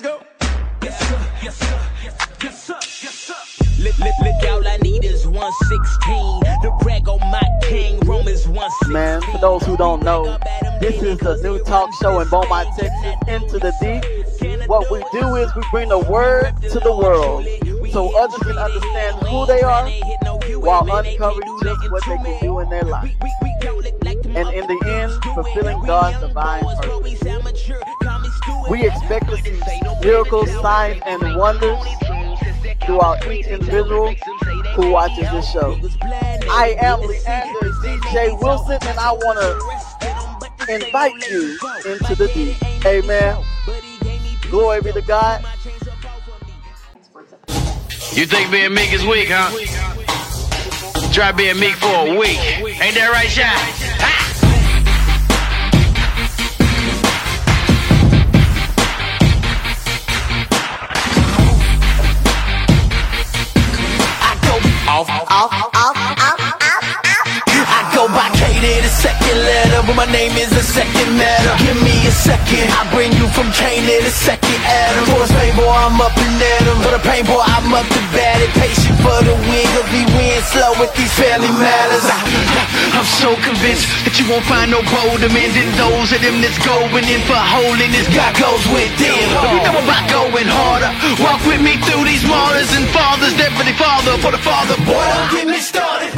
go. Yes, sir. Yes, sir. Yes, sir. Yes, sir. Look, look, look, all I need is 116. The rag on my king, Romans 116. Man, for those who don't know, this is the new talk show in Beaumont, Texas, Into the Deep. What we do is we bring the word to the world so others can understand who they are while uncovering just what they can do in their life. And in the end, fulfilling God's divine purpose. We expect to see miracles, signs, and wonders throughout each individual who watches this show. I am Leeander DJ Wilson, and I want to invite you into the deep. Amen. Glory be to God. You think being meek is weak, huh? Try being meek for a week. Ain't that right, Shy? Katie, the second letter, but my name is the second matter. Give me a second, I bring you from Cain to the second Adam. For the pain boy, I'm up and at 'em. For the pain boy, I'm up to bat it. Patient for the win, cause we win slow with these family matters. I, I'm so convinced that you won't find no bolder men than those of them that's going in for holiness. God goes with them. I'm about going harder. Walk with me through these martyrs and fathers. Deputy father for the father. Boy, don't get me started.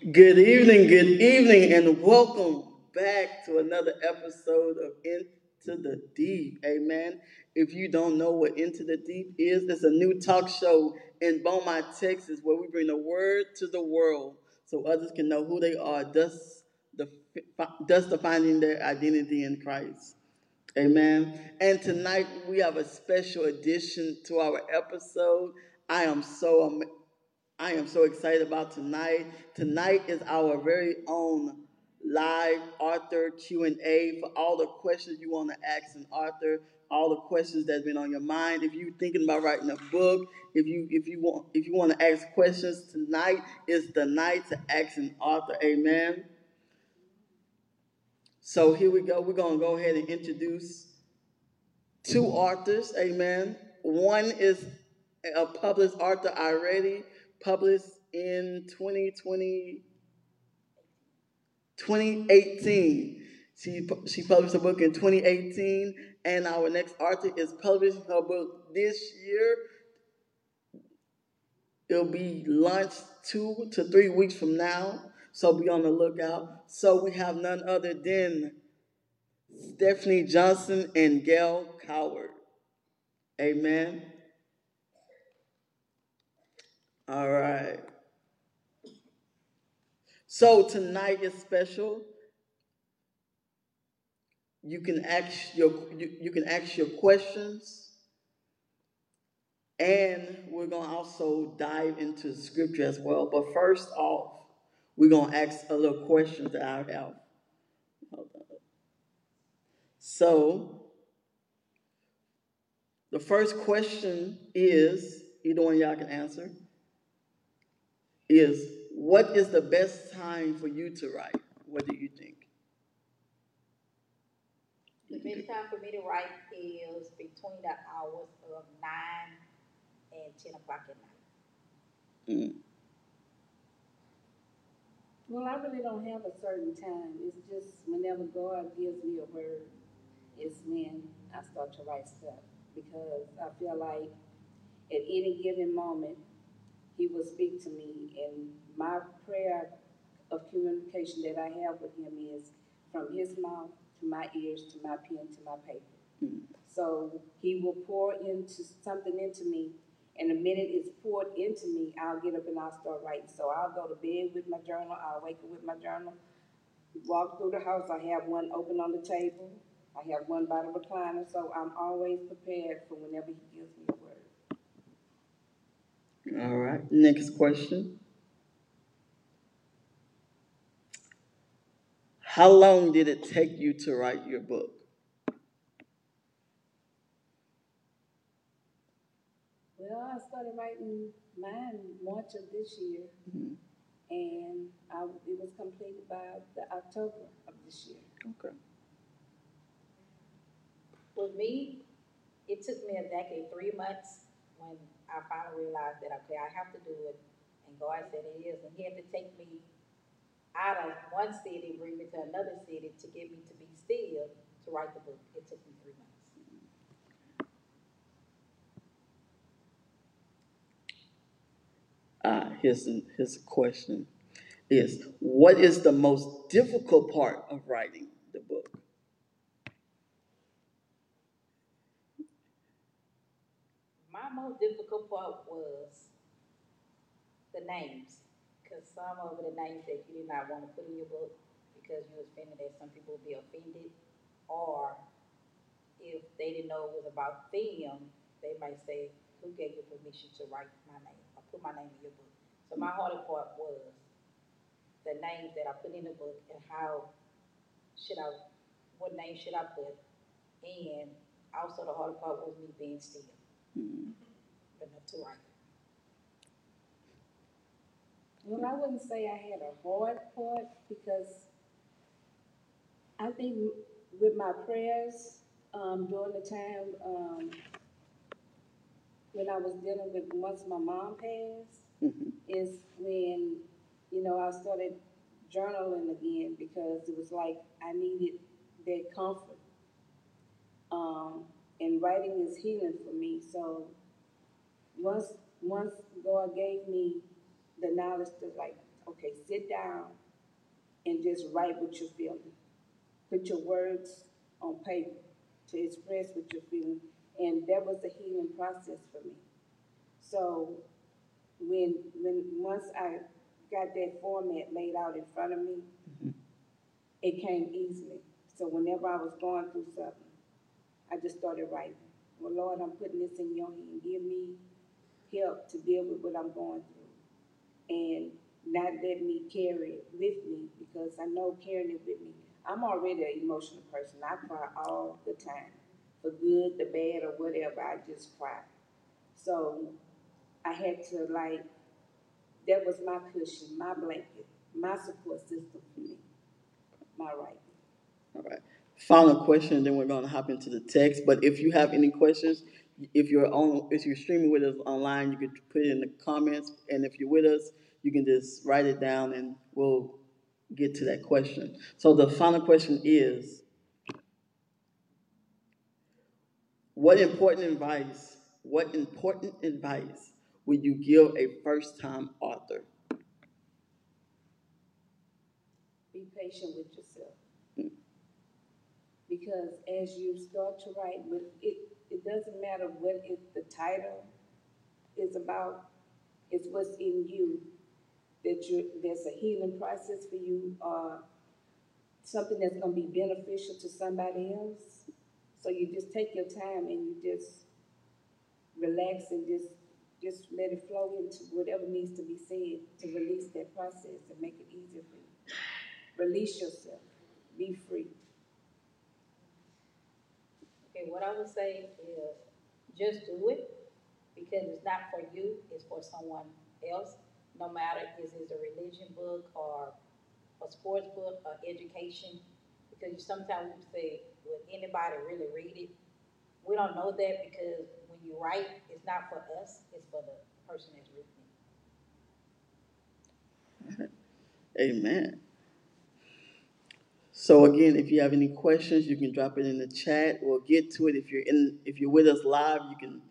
Good evening, good evening, and welcome back to another episode of Into the Deep. Amen. If you don't know what Into the Deep is, it's a new talk show in Beaumont, Texas, where we bring the word to the world so others can know who they are, thus, the, thus defining their identity in Christ. Amen. And tonight we have a special addition to our episode. I am so I am so excited about tonight. Tonight is our very own live Arthur Q&A for all the questions you want to ask an Arthur, all the questions that's been on your mind. If you're thinking about writing a book, if you if you want if you want to ask questions, tonight is the night to ask an Arthur. Amen. So here we go. We're going to go ahead and introduce two authors. Amen. One is a published author already, published in 2020, 2018. She, she published a book in 2018, and our next author is publishing her book this year. It'll be launched two to three weeks from now, so be on the lookout. So we have none other than Stephanie Johnson and Gayle Coward. Amen. All right. So tonight is special. You can ask your you, you can ask your questions. And we're gonna also dive into scripture as well. But first off, we're gonna ask a little question that I have. So the first question is, either one y'all can answer, is what is the best time for you to write? What do you think? The best time for me to write is between the hours of nine and ten o'clock at night. Mm. Well, I really don't have a certain time. It's just whenever God gives me a word, it's when I start to write stuff. Because I feel like at any given moment, He will speak to me. And my prayer of communication that I have with Him is from His mouth to my ears to my pen to my paper. Mm. So He will pour into something into me and the minute it's poured into me, I'll get up and I'll start writing. So I'll go to bed with my journal, I'll wake up with my journal, walk through the house, I have one open on the table, I have one by the recliner, so I'm always prepared for whenever he gives me. All right. Next question. How long did it take you to write your book? Well, I started writing mine March of this year, Mhm. and I, it was completed by the October of this year. Okay. With me, it took me a decade, three months when I finally realized that, okay, I have to do it. And God said it is. And He had to take me out of one city, bring me to another city to get me to be still to write the book. It took me three months. Ah, here's a question: Is what is the most difficult part of writing the book? My most difficult part was the names, because some of the names that you did not want to put in your book because you was offended that some people would be offended, or if they didn't know it was about them, they might say, "Who gave you permission to write my name or put my name in your book?" So my hardest part was the names that I put in the book and how should I, what name should I put, and also the hardest part was me being still enough to write. Well, I wouldn't say I had a hard part because I think with my prayers um, during the time um, when I was dealing with once my mom passed Mhm. is when you know I started journaling again because it was like I needed that comfort. Um, and writing is healing for me. So once once God gave me the knowledge to like, okay, sit down and just write what you're feeling. Put your words on paper to express what you're feeling. And that was the healing process for me. So when when once I got that format laid out in front of me, mm-hmm. it came easily. So whenever I was going through something, I just started writing. Well, Lord, I'm putting this in your hand. Give me help to deal with what I'm going through. And not let me carry it with me because I know carrying it with me. I'm already an emotional person. I cry all the time. For good, the bad, or whatever, I just cry. So I had to like, that was my cushion, my blanket, my support system for me, my writing. All right. Final question, then we're going to hop into the text. But if you have any questions, if you're on, if you're streaming with us online, you can put it in the comments. And if you're with us, you can just write it down, and we'll get to that question. So the final question is: What important advice? What important advice would you give a first-time author? Be patient with yourself. Because as you start to write, with it, it doesn't matter what it, the title is about, it's what's in you that you there's a healing process for you or something that's going to be beneficial to somebody else. So you just take your time and you just relax and just just let it flow into whatever needs to be said to release that process and make it easier for you. Release yourself. Be free. What I would say is just do it because it's not for you, it's for someone else. No matter if it's a religion book or a sports book or education, because sometimes we say, "Will anybody really read it?" We don't know that because when you write, it's not for us; it's for the person that's reading. Amen. So again, if you have any questions, you can drop it in the chat. We'll get to it. If you're in, if you're with us live, you can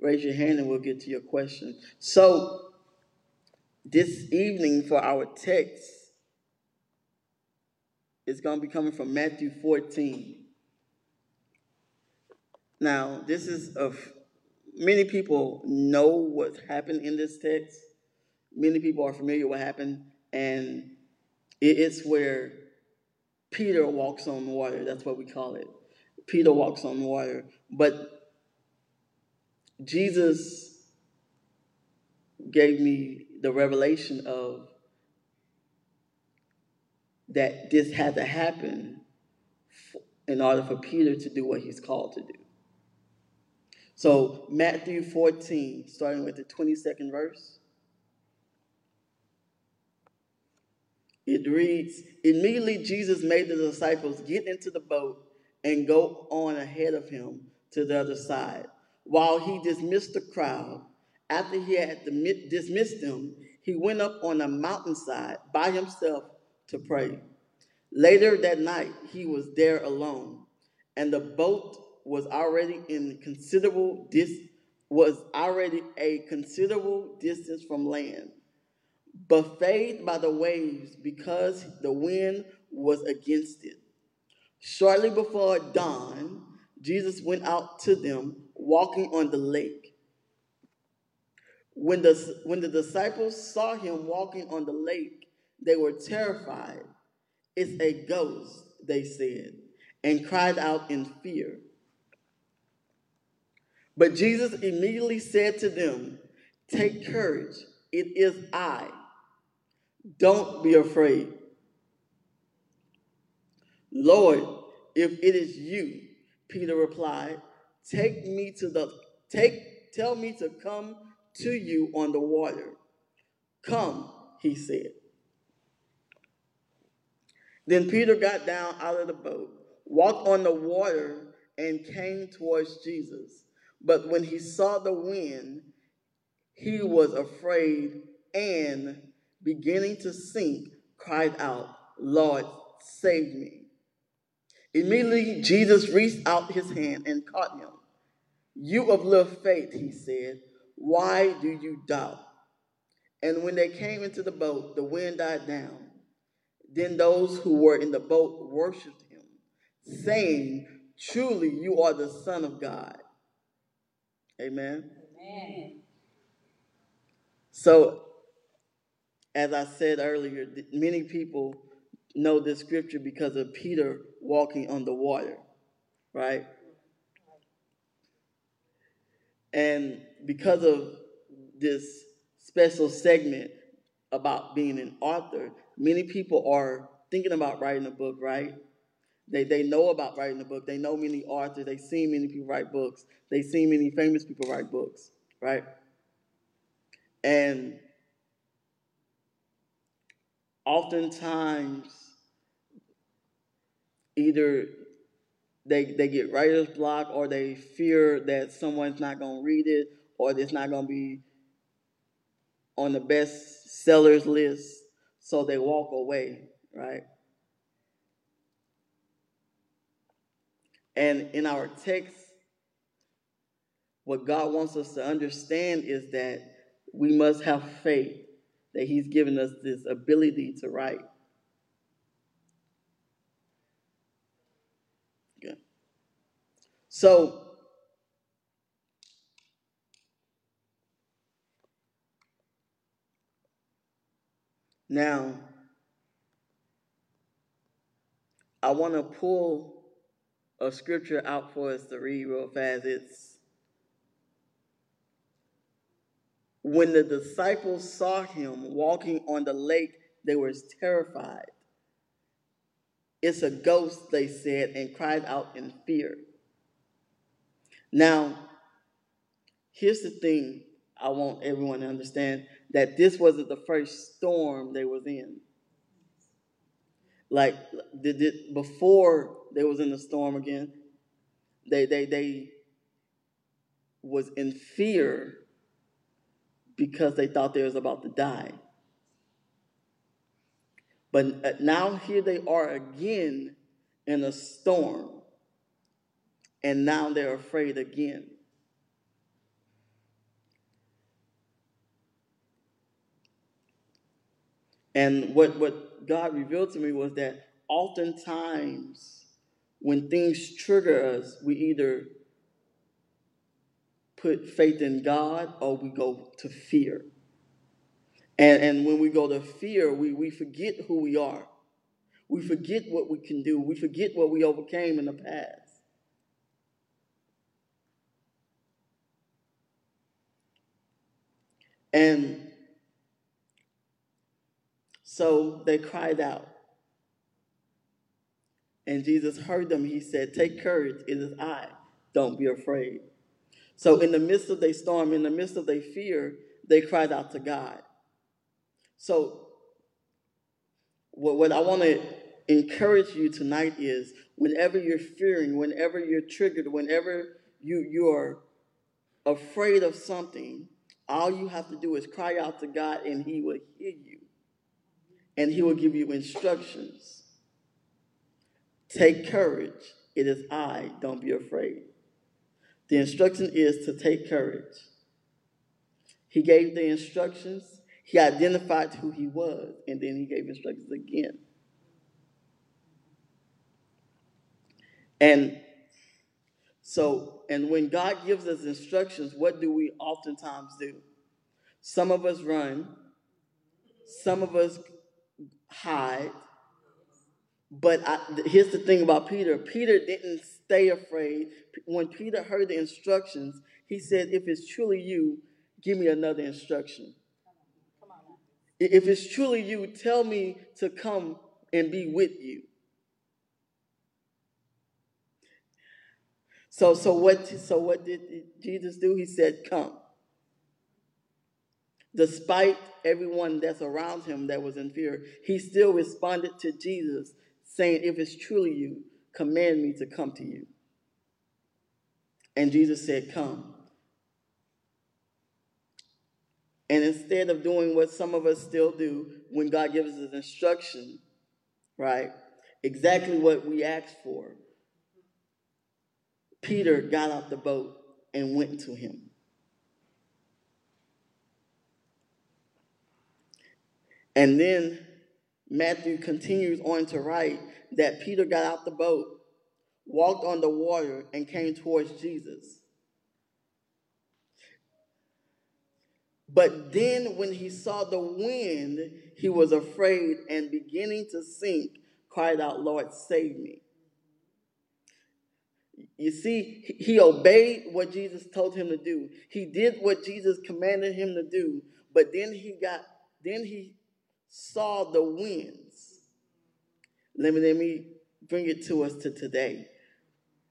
raise your hand and we'll get to your question. So this evening for our text is going to be coming from Matthew 14. Now, this is of many people know what happened in this text. Many people are familiar what happened, and it is where Peter walks on water. That's what we call it. Peter walks on water. But Jesus gave me the revelation of that this had to happen in order for Peter to do what he's called to do. So, Matthew 14, starting with the 22nd verse. It reads Immediately Jesus made the disciples get into the boat and go on ahead of him to the other side, while he dismissed the crowd. After he had dismissed them, he went up on a mountainside by himself to pray. Later that night, he was there alone, and the boat was already in considerable dis- was already a considerable distance from land, buffeted by the waves because the wind was against it. Shortly before dawn, Jesus went out to them walking on the lake. When the, when the disciples saw him walking on the lake, they were terrified. It's a ghost, they said, and cried out in fear. But Jesus immediately said to them, Take courage, it is I. Don't be afraid. Lord, if it is you, Peter replied, take me to the take tell me to come to you on the water. Come, he said. Then Peter got down out of the boat, walked on the water, and came towards Jesus. But when he saw the wind, he was afraid and, beginning to sink, cried out, Lord, save me. Immediately, Jesus reached out his hand and caught him. You of little faith, he said, why do you doubt? And when they came into the boat, the wind died down. Then those who were in the boat worshiped him, saying, Truly, you are the Son of God. Amen. Amen. So, as I said earlier, many people know this scripture because of Peter walking on the water, right? And because of this special segment about being an author, many people are thinking about writing a book, right? They, they know about writing a book. They know many authors. They see many people write books. They see many famous people write books, right? And oftentimes, either they, they get writer's block or they fear that someone's not going to read it or it's not going to be on the best sellers list, so they walk away, right? And in our text, what God wants us to understand is that we must have faith that He's given us this ability to write. Okay. So, now, I want to pull a scripture out for us to read real fast. It's when the disciples saw him walking on the lake, they were terrified. It's a ghost, they said, and cried out in fear. Now, here's the thing I want everyone to understand that this wasn't the first storm they was in. Like did it before they was in the storm again. They they they was in fear because they thought they was about to die. But uh, now here they are again in a storm. And now they're afraid again. And what, what God revealed to me was that oftentimes when things trigger us, we either put faith in God or we go to fear. And, and when we go to fear, we, we forget who we are. We forget what we can do. We forget what we overcame in the past. And so they cried out. And Jesus heard them. He said, Take courage, it is I. Don't be afraid. So, in the midst of their storm, in the midst of their fear, they cried out to God. So, what, what I want to encourage you tonight is whenever you're fearing, whenever you're triggered, whenever you, you're afraid of something, all you have to do is cry out to God and He will hear you. And He will give you instructions. Take courage. It is I. Don't be afraid. The instruction is to take courage. He gave the instructions. He identified who he was, and then he gave instructions again. And so, and when God gives us instructions, what do we oftentimes do? Some of us run, some of us hide. But I, here's the thing about Peter Peter didn't stay afraid. When Peter heard the instructions, he said, If it's truly you, give me another instruction. If it's truly you, tell me to come and be with you. So, so what? So what did Jesus do? He said, "Come." Despite everyone that's around him that was in fear, he still responded to Jesus, saying, "If it's truly you, command me to come to you." And Jesus said, "Come." And instead of doing what some of us still do when God gives us instruction, right? Exactly what we asked for Peter got out the boat and went to him. And then Matthew continues on to write that Peter got out the boat, walked on the water, and came towards Jesus. But then, when he saw the wind, he was afraid and beginning to sink, cried out, Lord, save me. You see, he obeyed what Jesus told him to do. He did what Jesus commanded him to do, but then he got, then he saw the winds. Let me, let me bring it to us to today.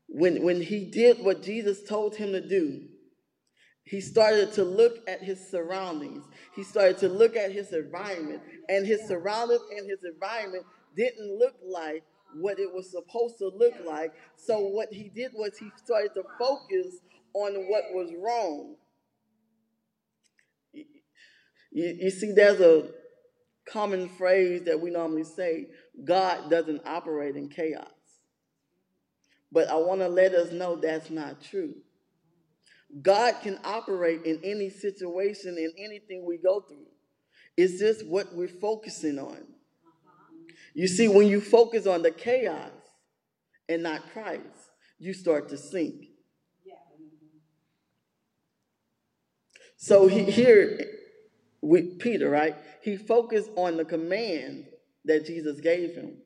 When, when he did what Jesus told him to do, he started to look at his surroundings. He started to look at his environment, and his surroundings and his environment didn't look like what it was supposed to look like. So what he did was he started to focus on what was wrong. You, you see, there's a common phrase that we normally say God doesn't operate in chaos. But I want to let us know that's not true. God can operate in any situation, in anything we go through. It's just what we're focusing on. You see, when you focus on the chaos and not Christ, you start to sink. So he, here with Peter, right? He focused on the command that Jesus gave him.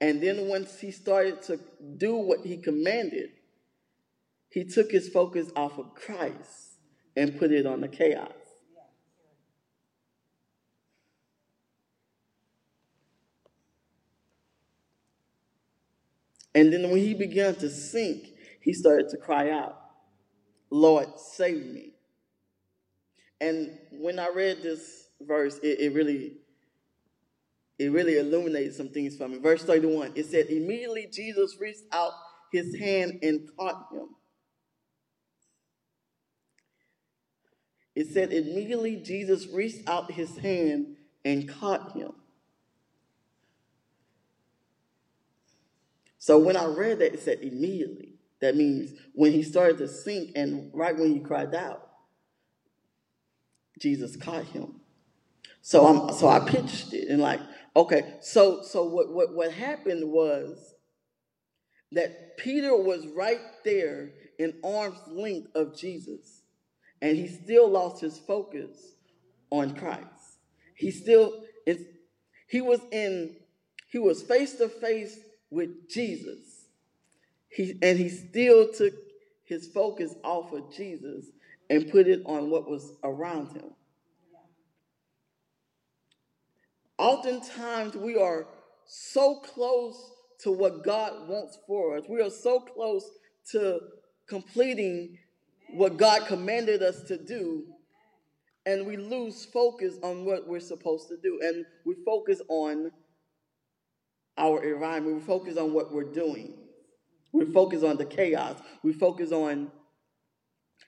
And then once he started to do what he commanded, he took his focus off of Christ and put it on the chaos. And then when he began to sink, he started to cry out, Lord, save me. And when I read this verse, it, it really it really illuminated some things for me. Verse 31, it said, Immediately Jesus reached out his hand and caught him. It said, Immediately Jesus reached out his hand and caught him. So when I read that, it said immediately. That means when he started to sink and right when he cried out, Jesus caught him. So I'm so I pitched it and like, okay, so so what what, what happened was that Peter was right there in arm's length of Jesus, and he still lost his focus on Christ. He still he was in he was face to face with Jesus. He, and he still took his focus off of Jesus and put it on what was around him. Oftentimes, we are so close to what God wants for us. We are so close to completing what God commanded us to do. and we lose focus on what we're supposed to do. And we focus on our environment, we focus on what we're doing. We focus on the chaos. We focus on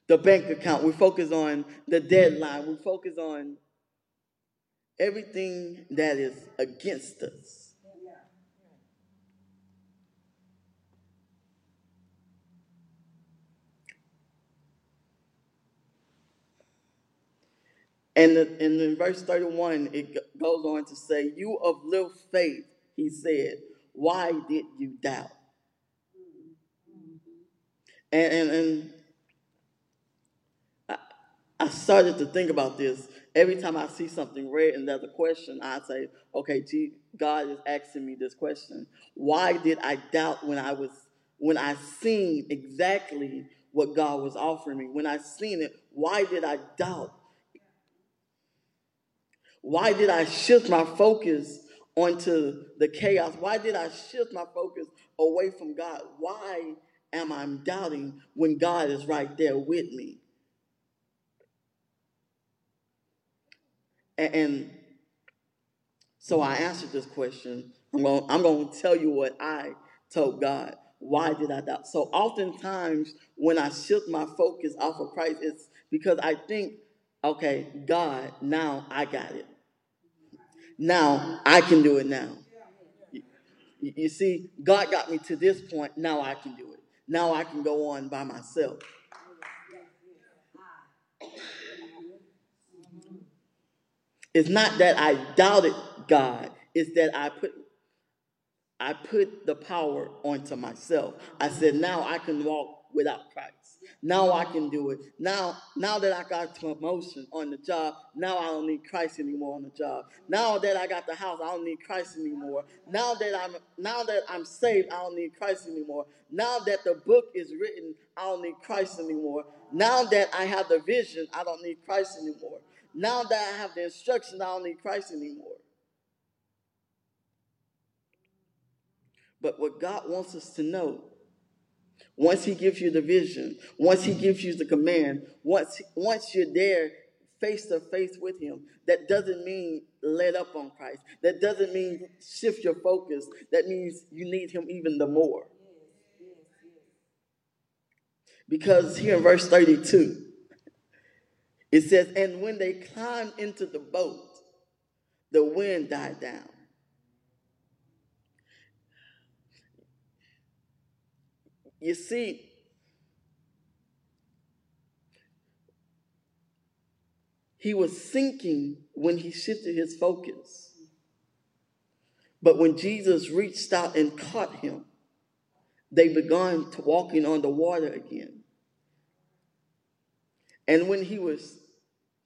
the bank account. We focus on the deadline. We focus on everything that is against us. And, in verse 31, it goes on to say, You of little faith, he said, why did you doubt? And, and, and I started to think about this. Every time I see something red and there's a question, I say, okay, gee, God is asking me this question. Why did I doubt when I was when I seen exactly what God was offering me? When I seen it, why did I doubt? Why did I shift my focus onto the chaos? Why did I shift my focus away from God? Why am I doubting when God is right there with me? And, so I answered this question. I'm going, I'm going to tell you what I told God. Why did I doubt? So oftentimes when I shift my focus off of Christ, it's because I think, okay, God, now I got it. Now I can do it now. You, you see, God got me to this point. Now I can do it. Now I can go on by myself. It's not that I doubted God, it's that I put I put the power onto myself. I said, now I can walk without Christ. Now I can do it. Now, now that I got promotion on the job, now I don't need Christ anymore on the job. Now that I got the house, I don't need Christ anymore. Now that I'm now that I'm saved, I don't need Christ anymore. Now that the book is written, I don't need Christ anymore. Now that I have the vision, I don't need Christ anymore. Now that I have the instructions, I don't need Christ anymore. But what God wants us to know once he gives you the vision, once he gives you the command, once, once you're there face to face with him, that doesn't mean let up on Christ. That doesn't mean shift your focus. That means you need him even the more. Because here in verse 32, it says, And when they climbed into the boat, the wind died down. You see, he was sinking when he shifted his focus. But when Jesus reached out and caught him, they began to walking on the water again. And when he was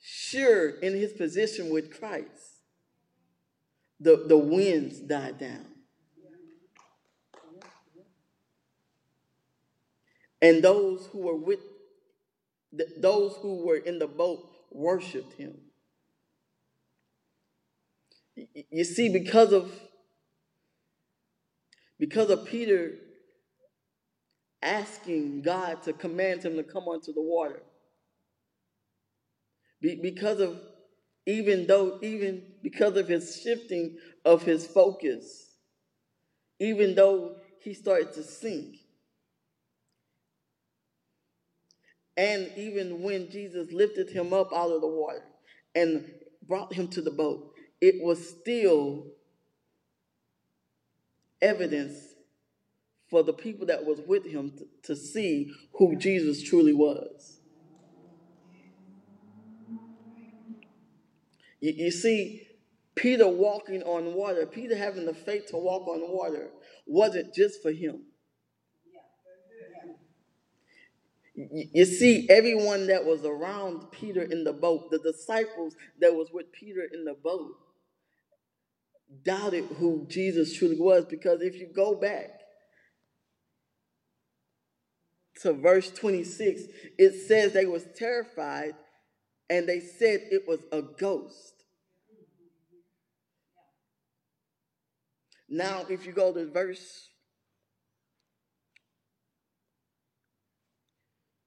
sure in his position with Christ, the, the winds died down. And those who were with those who were in the boat worshiped him. You see, because of because of Peter asking God to command him to come onto the water. Because of even though even because of his shifting of his focus, even though he started to sink, And even when Jesus lifted him up out of the water and brought him to the boat, it was still evidence for the people that was with him to, to see who Jesus truly was. You, you see, Peter walking on water, Peter having the faith to walk on water, wasn't just for him. You see, everyone that was around Peter in the boat, the disciples that was with Peter in the boat, doubted who Jesus truly was. Because if you go back to verse 26, it says they was terrified and they said it was a ghost. Now, if you go to verse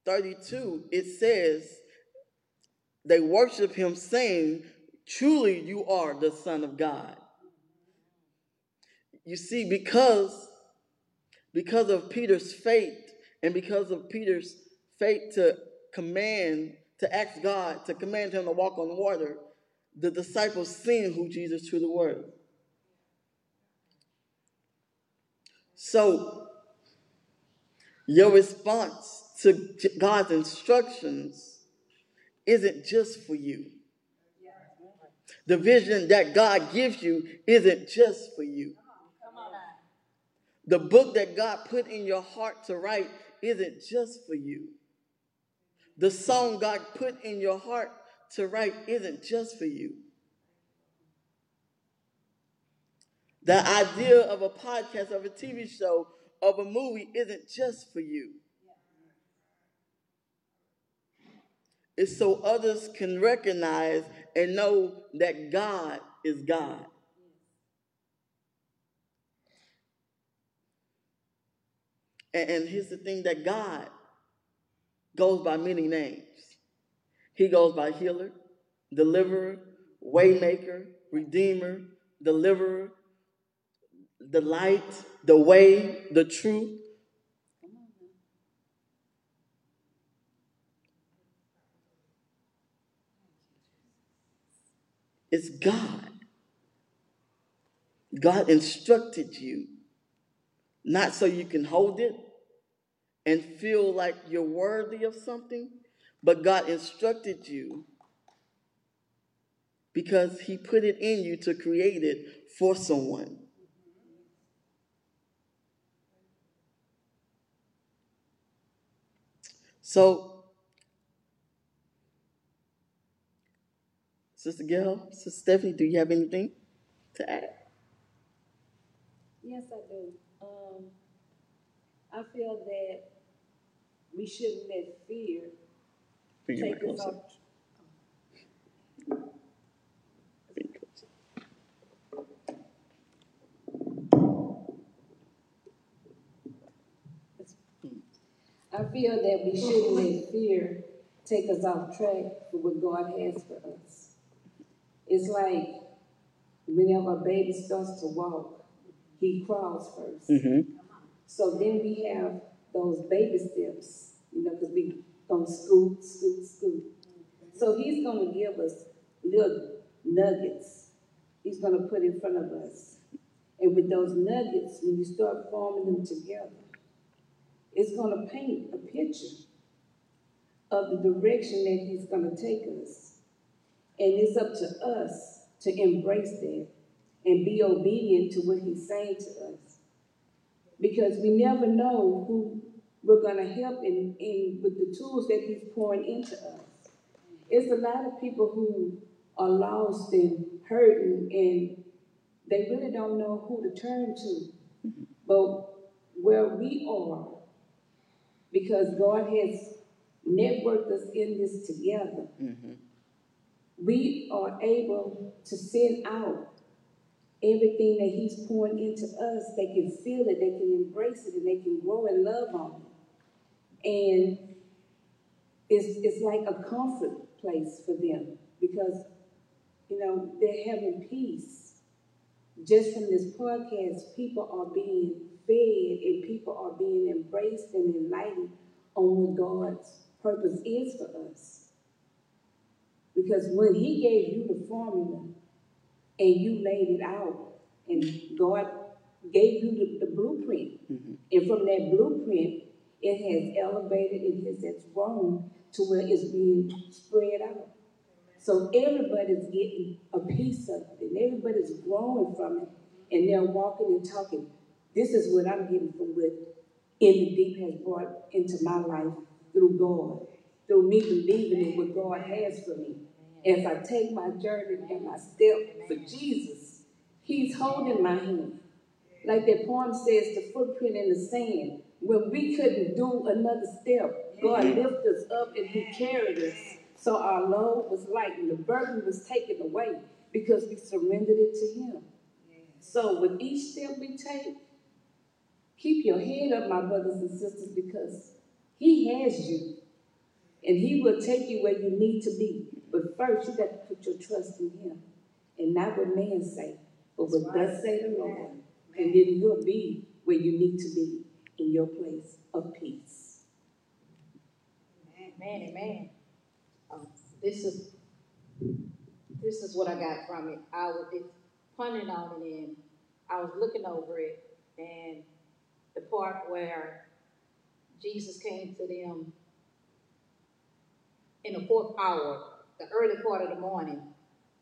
32, it says they worship him, saying, Truly you are the Son of God. You see, because because of Peter's faith and because of Peter's faith to command, to ask God, to command him to walk on the water, the disciples seen who Jesus truly was. So, your response to God's instructions isn't just for you. The vision that God gives you isn't just for you. The book that God put in your heart to write isn't just for you. The song God put in your heart to write isn't just for you. The idea of a podcast, of a TV show, of a movie isn't just for you. It's so others can recognize and know that God is God. And, here's the thing that God goes by many names. He goes by healer, deliverer, waymaker, redeemer, deliverer, the light, the way, the truth. It's God. God instructed you, not so you can hold it and feel like you're worthy of something, but God instructed you because He put it in you to create it for someone. So, Sister Gayle, Sister Stephanie, do you have anything to add? Yes, I do. Um, I feel that we shouldn't let fear take us off. Bring it closer. I feel that we shouldn't let fear take us off track for what God has for us. It's like whenever a baby starts to walk, he crawls 1st Mhm. So then we have those baby steps, you know, because we gonna scoot, scoot, scoot. So he's gonna give us little nuggets. He's gonna put in front of us. And with those nuggets, when you start forming them together, it's gonna paint a picture of the direction that he's gonna take us. And it's up to us to embrace that and be obedient to what he's saying to us because we never know who we're going to help in, in with the tools that he's pouring into us. It's a lot of people who are lost and hurting and they really don't know who to turn to. But where we are, because God has networked us in this together, mm-hmm. we are able to send out everything that He's pouring into us, they can feel it, they can embrace it, and they can grow and love on it. And it's, it's like a comfort place for them because, you know, they're having peace. Just from this podcast, people are being fed and people are being embraced and enlightened on what God's purpose is for us. Because when He gave you the formula, and you laid it out, and God gave you the, the blueprint. Mm-hmm. And from that blueprint, it has elevated, it has it's grown to where it's being spread out. So everybody's getting a piece of it, and everybody's growing from it, and they're walking and talking. This is what I'm getting from what In the Deep has brought into my life through God, through me believing in what God has for me. As I take my journey and my step for Jesus, He's holding my hand. Like that poem says, the footprint in the sand. When we couldn't do another step, God mm-hmm. lifted us up and He carried us. So our load was light and the burden was taken away because we surrendered it to Him. So with each step we take, keep your head up, my brothers and sisters, because He has you. And He will take you where you need to be. But first, you got to put your trust in Him, and not what man say, but what thus say the Lord. And then you'll be where you need to be in your place of peace. Amen, amen. Um, this is this is what I got from it. I was it's pondering on it and I was looking over it and the part where Jesus came to them in the fourth hour, the early part of the morning.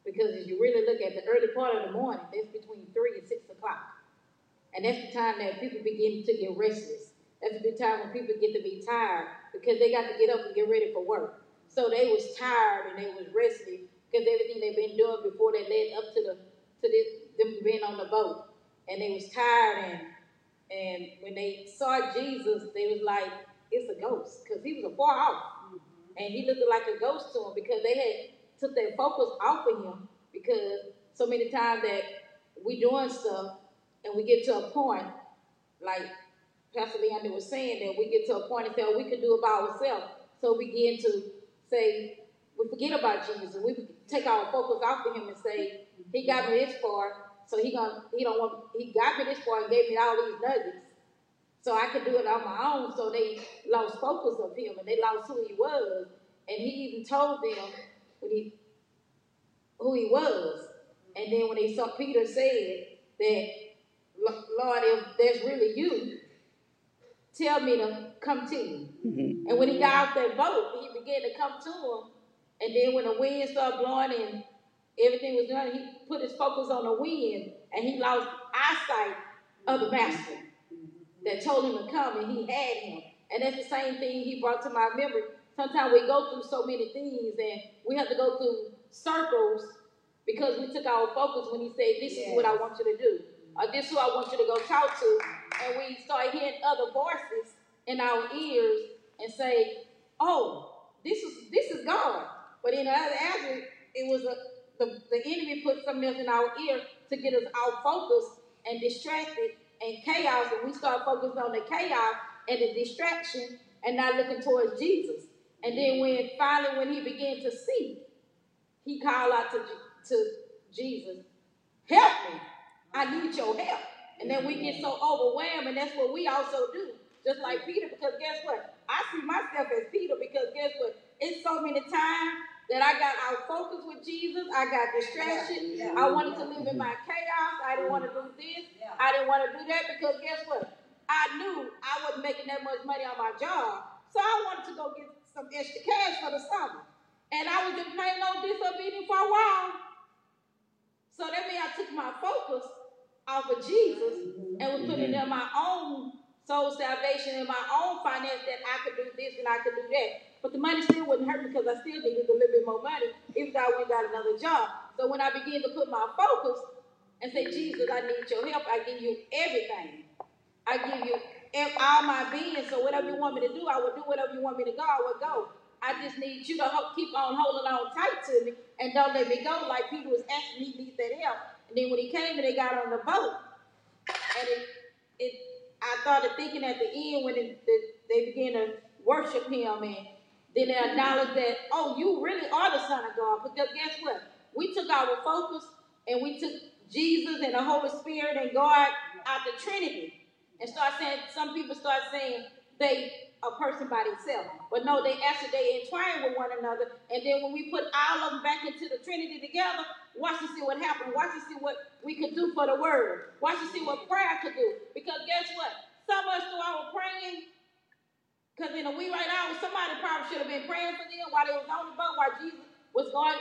Because if you really look at the early part of the morning, it's between three and six o'clock. And that's the time that people begin to get restless. That's the time when people get to be tired because they got to get up and get ready for work. So they was tired and they was restless because everything they've been doing before they led up to the to this them being on the boat. And they was tired and and when they saw Jesus, they was like, it's a ghost because he was a far off. Mm-hmm. And he looked like a ghost to them because they had took their focus off of him because so many times that we doing stuff and we get to a point, like Pastor Leeander was saying, that we get to a point and say, oh, we can do it by ourselves. So we begin to say, we forget about Jesus and we take our focus off of him and say, he got me this far, so he gonna he don't want he got me this far and gave me all these nuggets. So I could do it on my own. So they lost focus of him and they lost who he was. And he even told them when he who he was. And then when they saw Peter said that, Lord, if there's really you, tell me to come to you. Mm-hmm. And when he got off that boat, he began to come to him. And then when the wind started blowing and everything was done, he put his focus on the wind and he lost eyesight of the master that told him to come and he had him. And that's the same thing he brought to my memory. Sometimes we go through so many things and we have to go through circles because we took our focus when he said, This yes. is what I want you to do. Or this is who I want you to go talk to. And we start hearing other voices in our ears and say, Oh, this is this is God. But in other aspect, it was a the, the enemy put something else in our ear to get us out focused and distracted and chaos, and we start focusing on the chaos and the distraction and not looking towards Jesus. And then when finally when he began to see, he called out to, to Jesus, help me. I need your help. And then we get so overwhelmed, and that's what we also do. Just like Peter, because guess what? I see myself as Peter because guess what? It's so many times that I got out focus with Jesus. I got distraction. Yeah, yeah, I wanted yeah. to live in mm-hmm. my chaos. I didn't want to do this. I didn't want to do that because guess what? I knew I wasn't making that much money on my job. So I wanted to go get some extra cash for the summer. And I was just plain on disobedient for a while. So that means I took my focus off of Jesus and was putting mm-hmm. in my own soul salvation and my own finance that I could do this and I could do that. But the money still wouldn't hurt because I still needed a little bit more money even though I went got another job. So when I began to put my focus and say, Jesus, I need your help, I give you everything. I give you all my being. So whatever you want me to do, I will do. Whatever you want me to go, I will go. I just need you to keep on holding on tight to me and don't let me go like people was asking me needs that help. And then when he came and they got on the boat, and it, it I started thinking at the end when it, the, they began to worship him and then they acknowledged that, oh, you really are the Son of God. Because guess what? We took our focus and we took Jesus and the Holy Spirit and God out the Trinity. And start saying, some people start saying they a person by themselves. But no, they actually they entwine with one another. And then when we put all of them back into the Trinity together, watch to see what happens. Watch to see what we could do for the word. Watch to see what prayer could do. Because guess what? Some of us through our praying, because in a wee right hour, somebody probably should have been praying for them while they was on the boat, while Jesus was going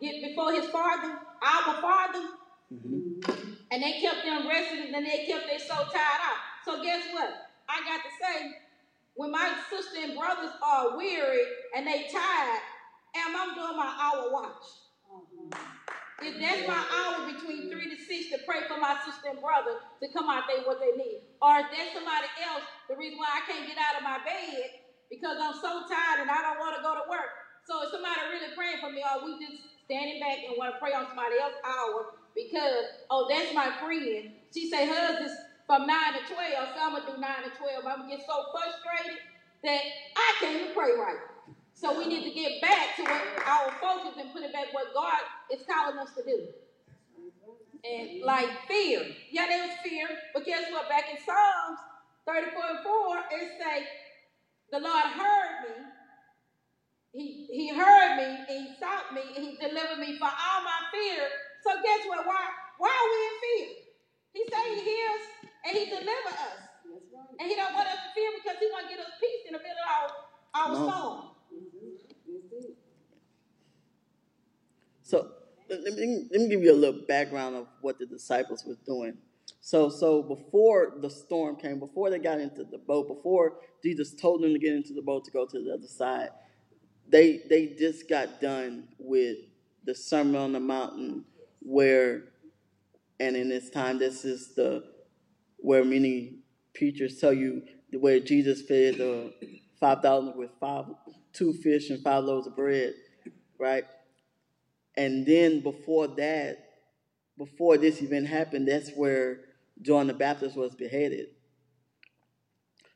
get before his father, our father. Mm-hmm. And they kept them resting and they kept their soul tied out. So guess what? I got to say, when my sister and brothers are weary and they tired, am I'm doing my hour watch. Mm-hmm. If that's my hour between three to six to pray for my sister and brother to come out there what they need. Or if there's somebody else, the reason why I can't get out of my bed because I'm so tired and I don't want to go to work. So if somebody really praying for me, or we just standing back and want to pray on somebody else's hour because, oh, that's my friend. She say hers is from 9 to 12, so I'm going to do 9 to 12. I'm going to get so frustrated that I can't even pray right. So we need to get back to what our focus and put it back what God is calling us to do. And like fear. Yeah, there was fear, but guess what? Back in Psalms 34 and 4, it say, the Lord heard me. He, he heard me, and he sought me, and he delivered me for all my fear. So guess what? Why, why are we in fear? He said he hears and he delivers us. And he don't want us to fear because he's gonna get us peace in the middle of our, our No. storm. So let me, let me give you a little background of what the disciples was doing. So so before the storm came, before they got into the boat, before Jesus told them to get into the boat to go to the other side, they they just got done with the Sermon on the Mountain, where, and in this time, this is the where many preachers tell you where Jesus fed the five thousand with five two fish and five loaves of bread, right? And then before that, before this event happened, that's where John the Baptist was beheaded.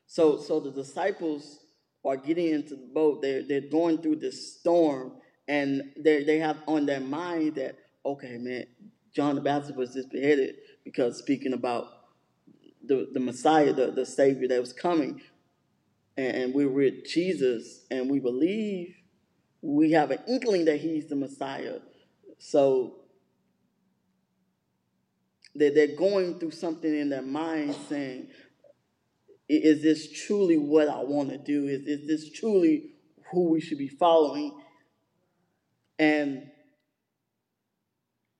So, so the disciples are getting into the boat. They're they're going through this storm, and they they have on their mind that okay, man, John the Baptist was just beheaded because speaking about the the Messiah, the the Savior that was coming, and, and we're with Jesus, and we believe we have an inkling that He's the Messiah. So they they're going through something in their mind, saying, "Is this truly what I want to do? Is is this truly who we should be following?" And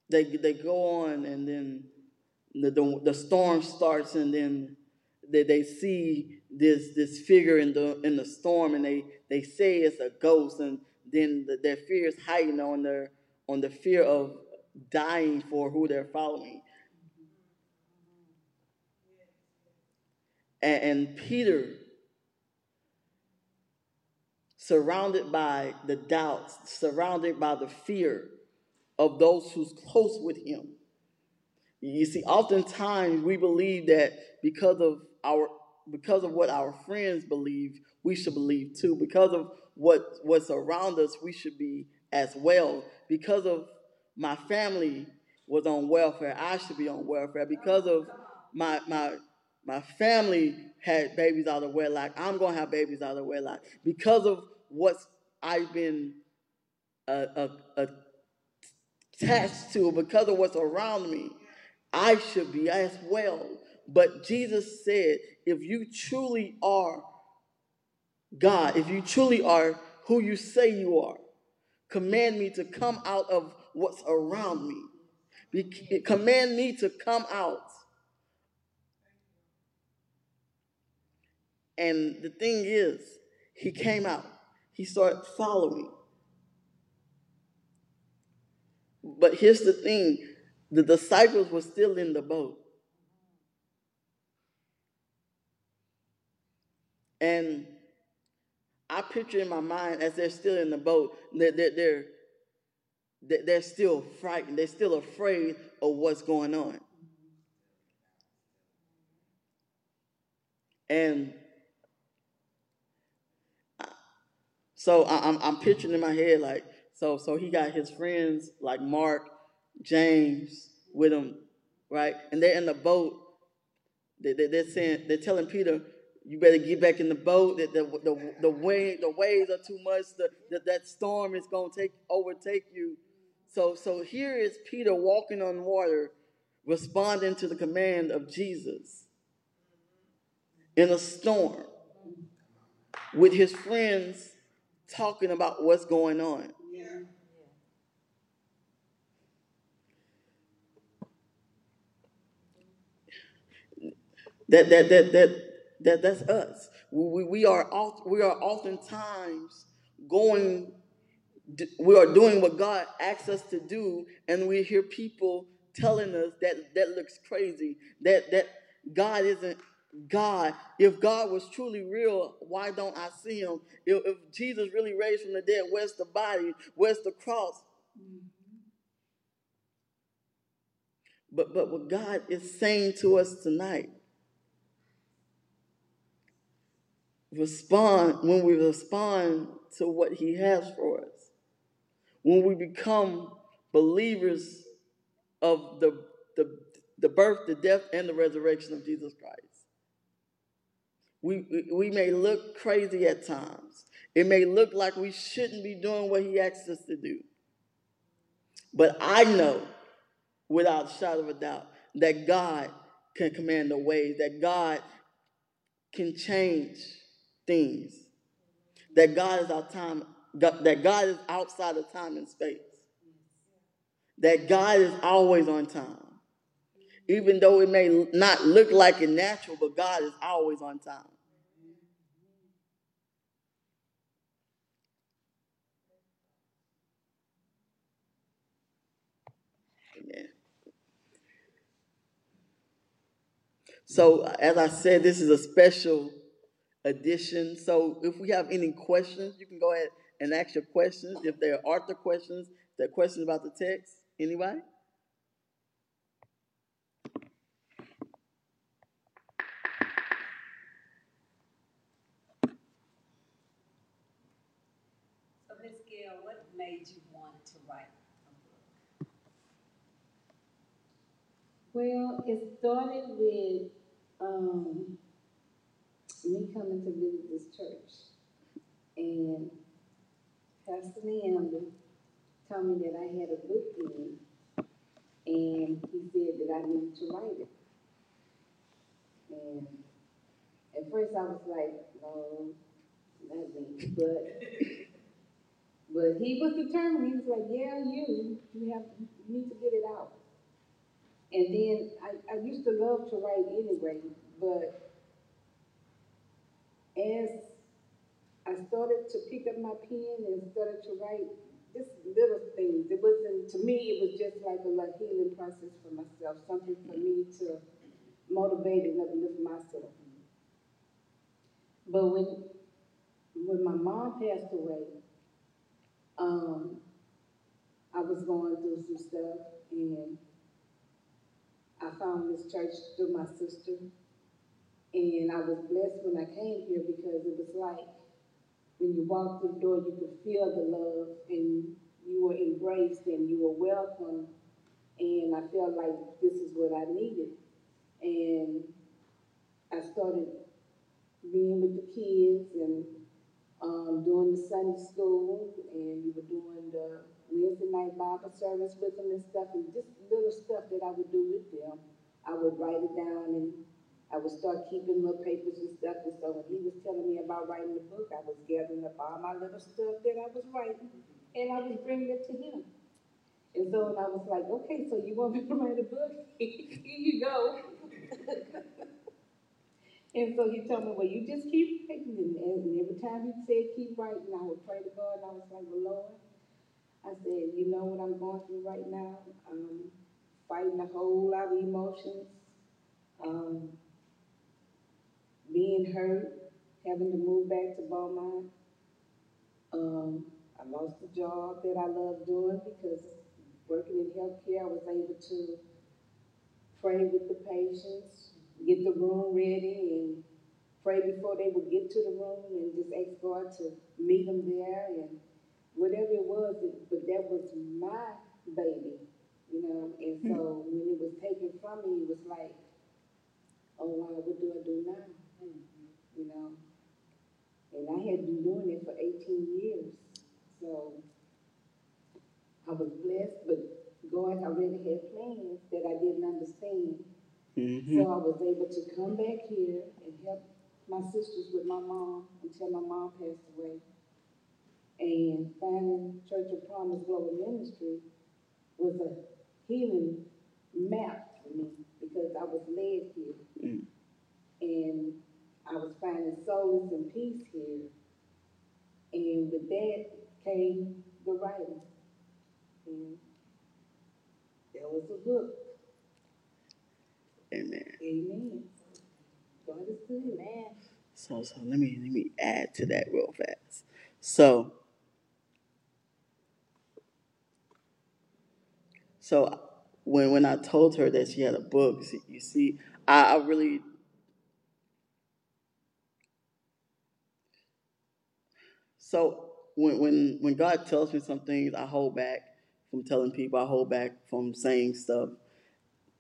they they go on, and then the the, the storm starts, and then they, they see this this figure in the in the storm, and they they say it's a ghost, and then the, their fear is heightened on their on the fear of dying for who they're following. And, and Peter, surrounded by the doubts, surrounded by the fear of those who's close with him. You see, oftentimes we believe that because of our because of what our friends believe, we should believe too. Because of what what's around us, we should be as well. Because of my family was on welfare, I should be on welfare. Because of my my my family had babies out of wedlock, I'm gonna have babies out of wedlock. Because of what I've been uh, uh, attached to, because of what's around me, I should be as well. But Jesus said, if you truly are God, if you truly are who you say you are, command me to come out of what's around me. Be- command me to come out. And the thing is, he came out. He started following. But here's the thing the disciples were still in the boat. And I picture in my mind as they're still in the boat, they're, they're, they're, they're still frightened. They're still afraid of what's going on. And so I- I'm, I'm picturing in my head like, so, so he got his friends like Mark, James with him, right? And they're in the boat. They, they, they're saying, they're telling Peter, you better get back in the boat. That the, the, the, wave, the waves are too much. The, the, that storm is going to take overtake you. So, so here is Peter walking on water, responding to the command of Jesus in a storm with his friends talking about what's going on. That that that that that that's us. We, we are oft, we are oftentimes going we are doing what God asks us to do, and we hear people telling us that that looks crazy. That that God isn't God. If God was truly real, why don't I see him? If, if Jesus really raised from the dead, where's the body? Where's the cross? But but what God is saying to us tonight respond, when we respond to what He has for us, when we become believers of the, the, the birth, the death, and the resurrection of Jesus Christ. We, we may look crazy at times. It may look like we shouldn't be doing what He asked us to do. But I know, without a shadow of a doubt, that God can command the waves, that God can change things, that God is our time, that God is outside of time and space, that God is always on time. Even though it may not look like it natural, but God is always on time. So, as I said, this is a special edition. So, if we have any questions, you can go ahead and ask your questions. If there are author questions, if there are questions about the text, anybody? So Miss Gayle, what made you want to write a book? Well, it started with um, me coming to visit this church, and Pastor Leeander told me that I had a book in and he said that I needed to write it. And at first I was like, no, not me, but but he was determined. He was like, "Yeah, you, you have, you need to get it out." And then I, I used to love to write anyway, but as I started to pick up my pen and started to write just little things, it wasn't to me. It was just like a like healing process for myself, something for me to motivate and uplift myself. But when when my mom passed away, um, I was going through some stuff and I found this church through my sister. And I was blessed when I came here because it was like when you walked through the door, you could feel the love and you were embraced and you were welcome. And I felt like this is what I needed. And I started being with the kids and um, doing the Sunday school, and we were doing the Wednesday night Bible service with them and stuff, and just little stuff that I would do with them. I would write it down, and I would start keeping little papers and stuff. And so when he was telling me about writing the book, I was gathering up all my little stuff that I was writing, and I was bringing it to him. And so I was like, okay, so you want me to write a book? Here you go. And so he told me, well, you just keep writing. And, and every time he said keep writing, I would pray to God. And I was like, well, Lord, I said, you know what I'm going through right now? I'm fighting a whole lot of emotions, um, being hurt, having to move back to Beaumont. Um, I lost a job that I loved doing because working in healthcare, I was able to pray with the patients, get the room ready and pray before they would get to the room and just ask God to meet them there and whatever it was, but that was my baby, you know. And so when it was taken from me, it was like, oh wow, what do I do now? You know. And I had been doing it for 18 years, so I was blessed, but God already had plans that I didn't understand. Mm-hmm. So I was able to come back here and help my sisters with my mom until my mom passed away. And finding Church of Promise Global Ministry was a healing map for me because I was led here. Mm. And I was finding solace and peace here. And with that came the writing. And there was a book. Amen. Amen. God is good. Man, So, so let me let me add to that real fast. So, so when when I told her that she had a book, you see, I, I really So when when when God tells me some things, I hold back from telling people. I hold back from saying stuff.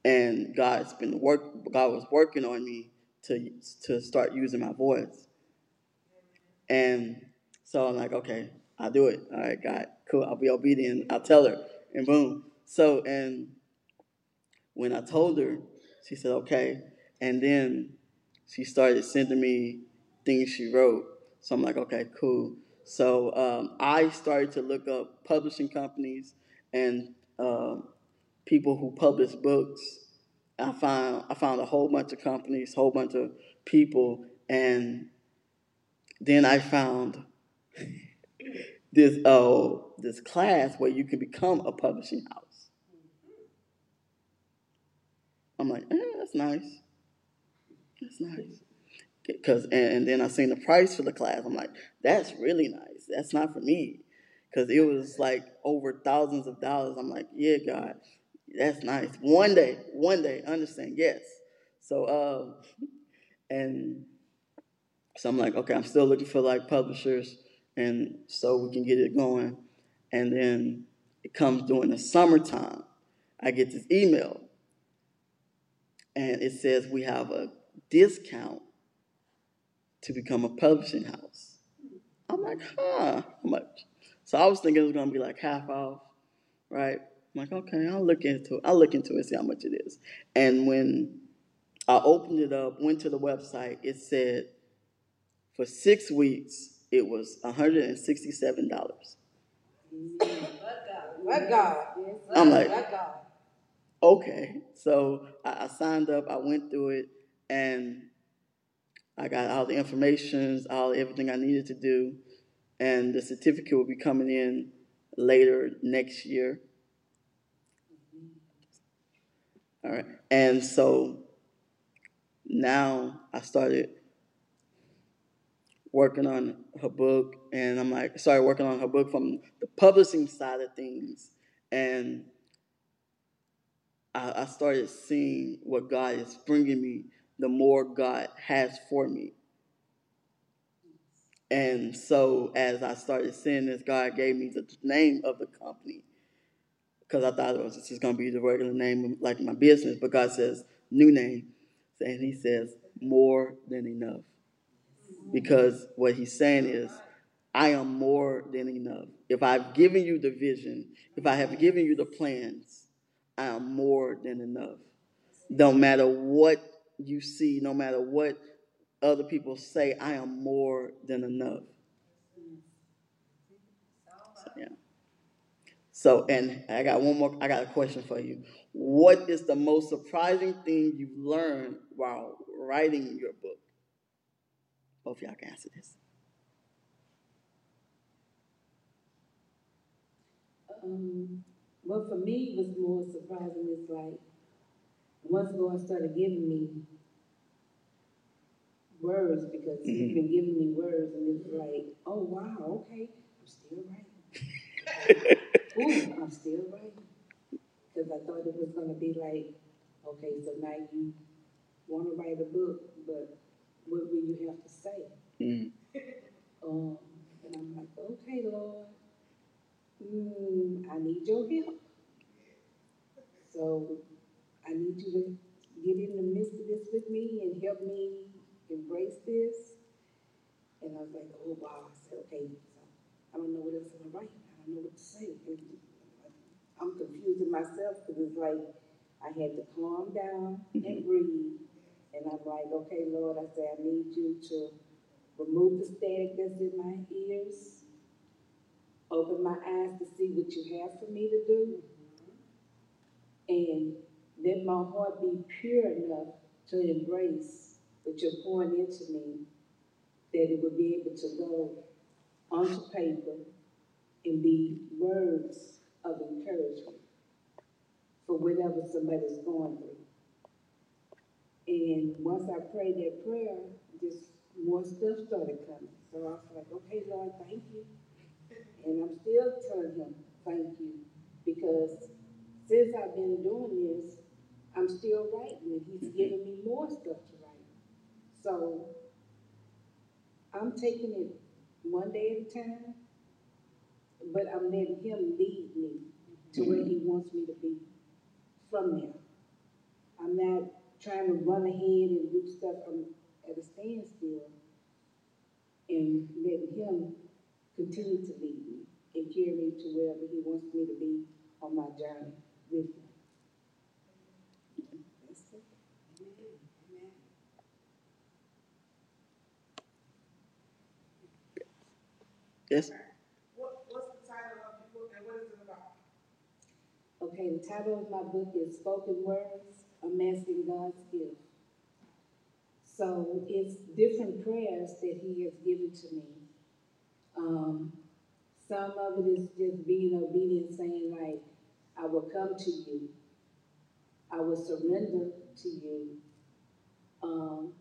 And God's been work. God was working on me to to start using my voice. And so I'm like, okay, I'll do it. All right, God, cool. I'll be obedient. I'll tell her. And boom. So and when I told her, she said, okay. And then she started sending me things she wrote. So I'm like, okay, cool. So um, I started to look up publishing companies and uh, people who publish books. I found I found a whole bunch of companies, whole bunch of people, and then I found this uh, this class where you can become a publishing house. I'm like, eh, that's nice. That's nice. Cause and, and then I seen the price for the class. I'm like, that's really nice. That's not for me. Cause it was like over thousands of dollars. I'm like, yeah, God, that's nice. One day, one day, understand, yes. So uh, and so I'm like, okay, I'm still looking for like publishers and so we can get it going. And then it comes during the summertime. I get this email and it says we have a discount to become a publishing house. I'm like, huh, how much? So I was thinking it was gonna be like half off, right? I'm like, okay, I'll look into it. I'll look into it, see how much it is. And when I opened it up, went to the website, it said for six weeks it was $167. But God. I'm like, okay. So I signed up, I went through it, and I got all the information, all everything I needed to do, and the certificate will be coming in later next year. All right, and so now I started working on her book, and I'm like, started working on her book from the publishing side of things, and I, I started seeing what God is bringing me, the more God has for me. And so as I started seeing this, God gave me the name of the company because I thought it was just going to be the regular name like my business. But God says, new name. And He says, more than enough. Because what He's saying is, I am more than enough. If I've given you the vision, if I have given you the plans, I am more than enough. No matter what you see, no matter what other people say, I am more than enough. So, yeah. So, and I got one more, I got a question for you. What is the most surprising thing you've learned while writing your book? Both y'all can answer this. Um, well, for me, it was more surprising. It's like once God started giving me words, because He's been giving me words, and it's like, oh wow, okay, I'm still writing. Ooh, I'm still writing. Because I thought it was gonna be like, okay, so now you want to write a book, but what will you have to say? Mm. Um, and I'm like, okay, Lord, mm, I need your help. So I need you to get in the midst of this with me and help me embrace this. And I was like, oh wow. I said, okay, so I don't know what else I'm gonna write. I don't know what to say. And I'm confusing myself because it's like I had to calm down and mm-hmm. breathe. And I'm like, okay, Lord, I say, I need you to remove the static that's in my ears, open my eyes to see what you have for me to do, mm-hmm. and let my heart be pure enough to embrace what you're pouring into me, that it will be able to go onto paper and be words of encouragement for whatever somebody's going through. And once I prayed that prayer, just more stuff started coming. So I was like, okay, Lord, thank you. And I'm still telling him, thank you. Because since I've been doing this, I'm still writing and he's mm-hmm. giving me more stuff to write. So I'm taking it one day at a time, but I'm letting him lead me to where mm-hmm. he wants me to be from there. I'm not trying to run ahead and do stuff I'm at a standstill and letting him continue to lead me and carry me to wherever he wants me to be on my journey with him. That's it. Amen. Yes. What, what's the title of the book and what is it about? Okay, the title of my book is Spoken Words, Unmasking God's Gift. So it's different prayers that He has given to me. Um, some of it is just being obedient, saying, like, I will come to you, I will surrender to you. Um,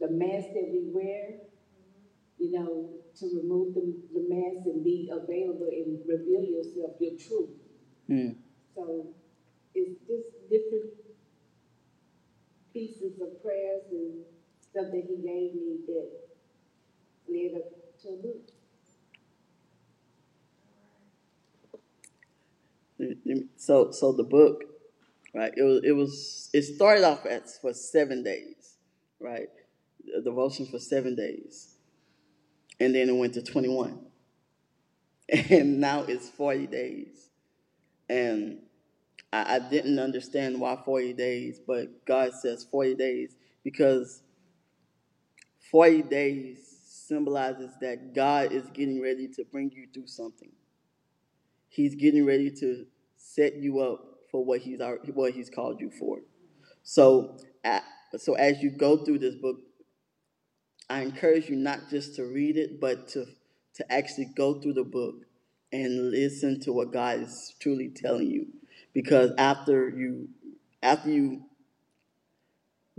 the mask that we wear, you know, to remove the, the mask and be available and reveal yourself, your truth. Mm. So it's just different pieces of prayers and stuff that he gave me that led up to a book. So, so the book, right? It was, it was, it started off as for seven days, right? The devotion for seven days, and then it went to twenty-one, and now it's forty days, and I, I didn't understand why forty days, but God says forty days because forty days symbolizes that God is getting ready to bring you through something. He's getting ready to set you up for what he's what he's called you for. So, so as you go through this book, I encourage you not just to read it, but to to actually go through the book and listen to what God is truly telling you. Because after you after you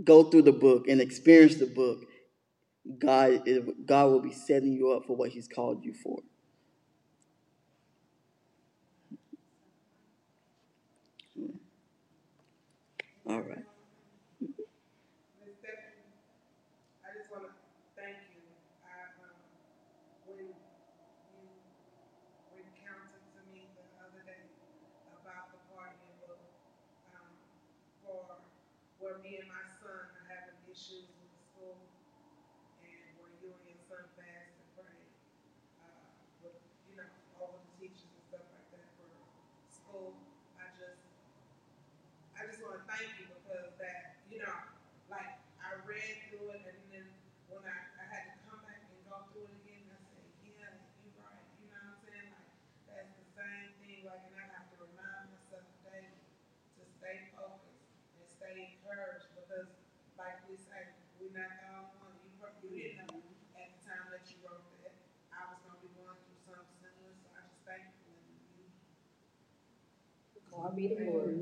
go through the book and experience the book, God is, God will be setting you up for what He's called you for. All right. Ms. Stephanie, I just wanna thank you. I, um, when you recounted to me the other day about the partying book, um, for where me and my son are having issues with the school, and where you and your son fast and pray, uh, with, you know, all of the teachers and stuff like that for school, I just, I just want to thank you because that, you know, like I read through it and then when I, I had to come back and go through it again, I said, yeah, you're right. You know what I'm saying? Like that's the same thing. Like, and I have to remind myself daily to stay focused and stay encouraged because, like we say, we're not the only one. You, pro- you didn't know at the time that you wrote that I was going to be going through something similar. So I just thank you for letting me. God be the glory.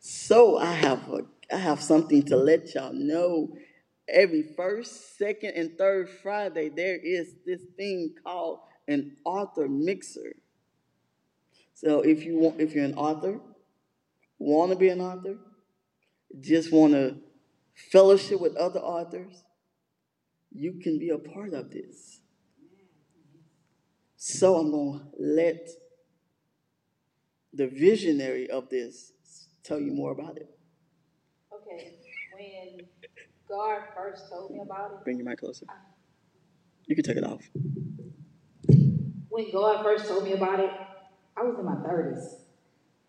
So I have a, I have something to let y'all know. Every first, second, and third Friday, there is this thing called an author mixer. So if you want, if you're an author, want to be an author, just want to fellowship with other authors, you can be a part of this. So I'm gonna let the visionary of this tell you more about it. Okay, when God first told me about it, Bring your mic closer. You can take it off. when God first told me about it, I was in my thirties,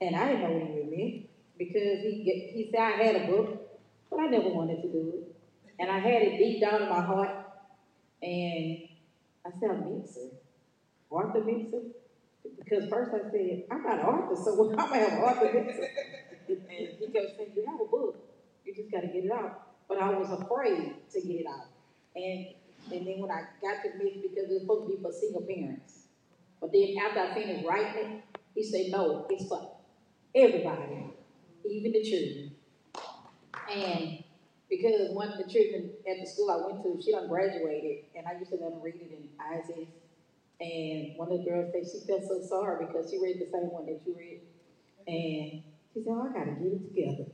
and I didn't know what he meant because he get- he said I had a book, but I never wanted to do it, and I had it deep down in my heart, and I said, "A mixer, Arthur mixer," because first I said I'm not Arthur, so I'm gonna have Arthur mixer, and he kept saying you have a book, you just got to get it out, but I was afraid to get it out, and and then when I got to mix because it was supposed to be for single parents. But then after I finished writing it, he said, no, it's for everybody, even the children. And because one of the children at the school I went to, she done graduated, and I used to let them read it in Isaac. And one of the girls said she felt so sorry because she read the same one that you read. And she said, oh, I gotta get it together.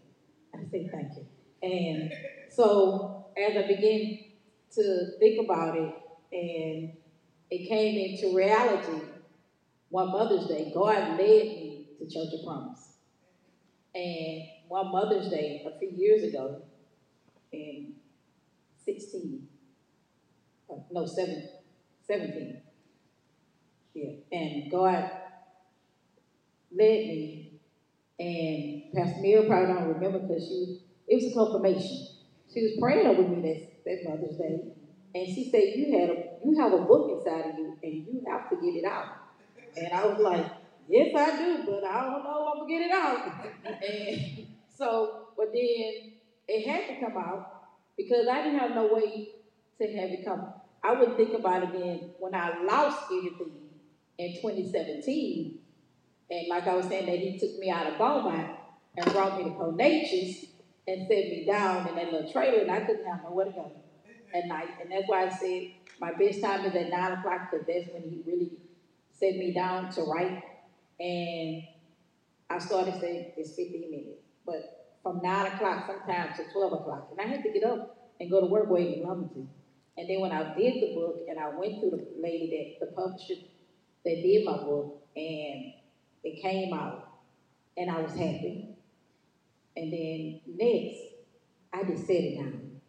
I said, thank you. And so as I began to think about it and it came into reality, one Mother's Day, God led me to Church of Promise. And one Mother's Day a few years ago, in 16, uh, no, seven, 17. Yeah, and God led me, and Pastor Mira probably don't remember because she was, it was a confirmation. She was praying over me that, that Mother's Day, and she said, "You had a, you have a book inside of you, and you have to get it out." And I was like, "Yes, I do, but I don't know I'm gonna get it out." and so, but then it had to come out because I didn't have no way to have it come. I wouldn't think about it then when I lost everything in 2017, and like I was saying, that he took me out of Beaumont and brought me to Conachus and set me down in that little trailer, and I couldn't have nowhere to go at night. And that's why I said my best time is at 9 o'clock because that's when he really set me down to write. And I started saying it's 15 minutes. But from 9 o'clock sometimes to 12 o'clock. And I had to get up and go to work waiting in Lumberton. And then when I did the book and I went to the lady that the publisher that did my book and it came out and I was happy. And then next, I just set it down.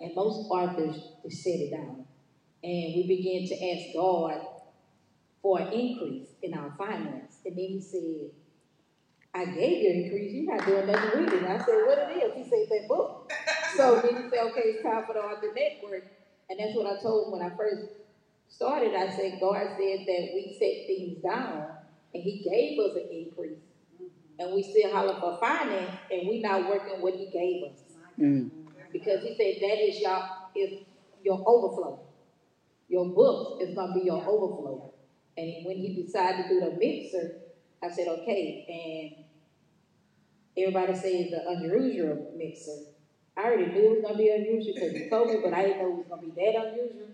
And most authors just set it down. And we began to ask God for an increase in our finance. And then he said, I gave you an increase. You're not doing nothing with it. I said, what it is? He said, that book. so then he said, okay, it's time for the author network. And that's what I told him when I first started. I said, God said that we set things down and he gave us an increase. And we still holler for finance and we not working what he gave us. Mm. Because he said that is your is your overflow. Your books is gonna be your overflow. And when he decided to do the mixer, I said, okay, and everybody says the unusual mixer. I already knew it was gonna be unusual because he told me, but I didn't know it was gonna be that unusual.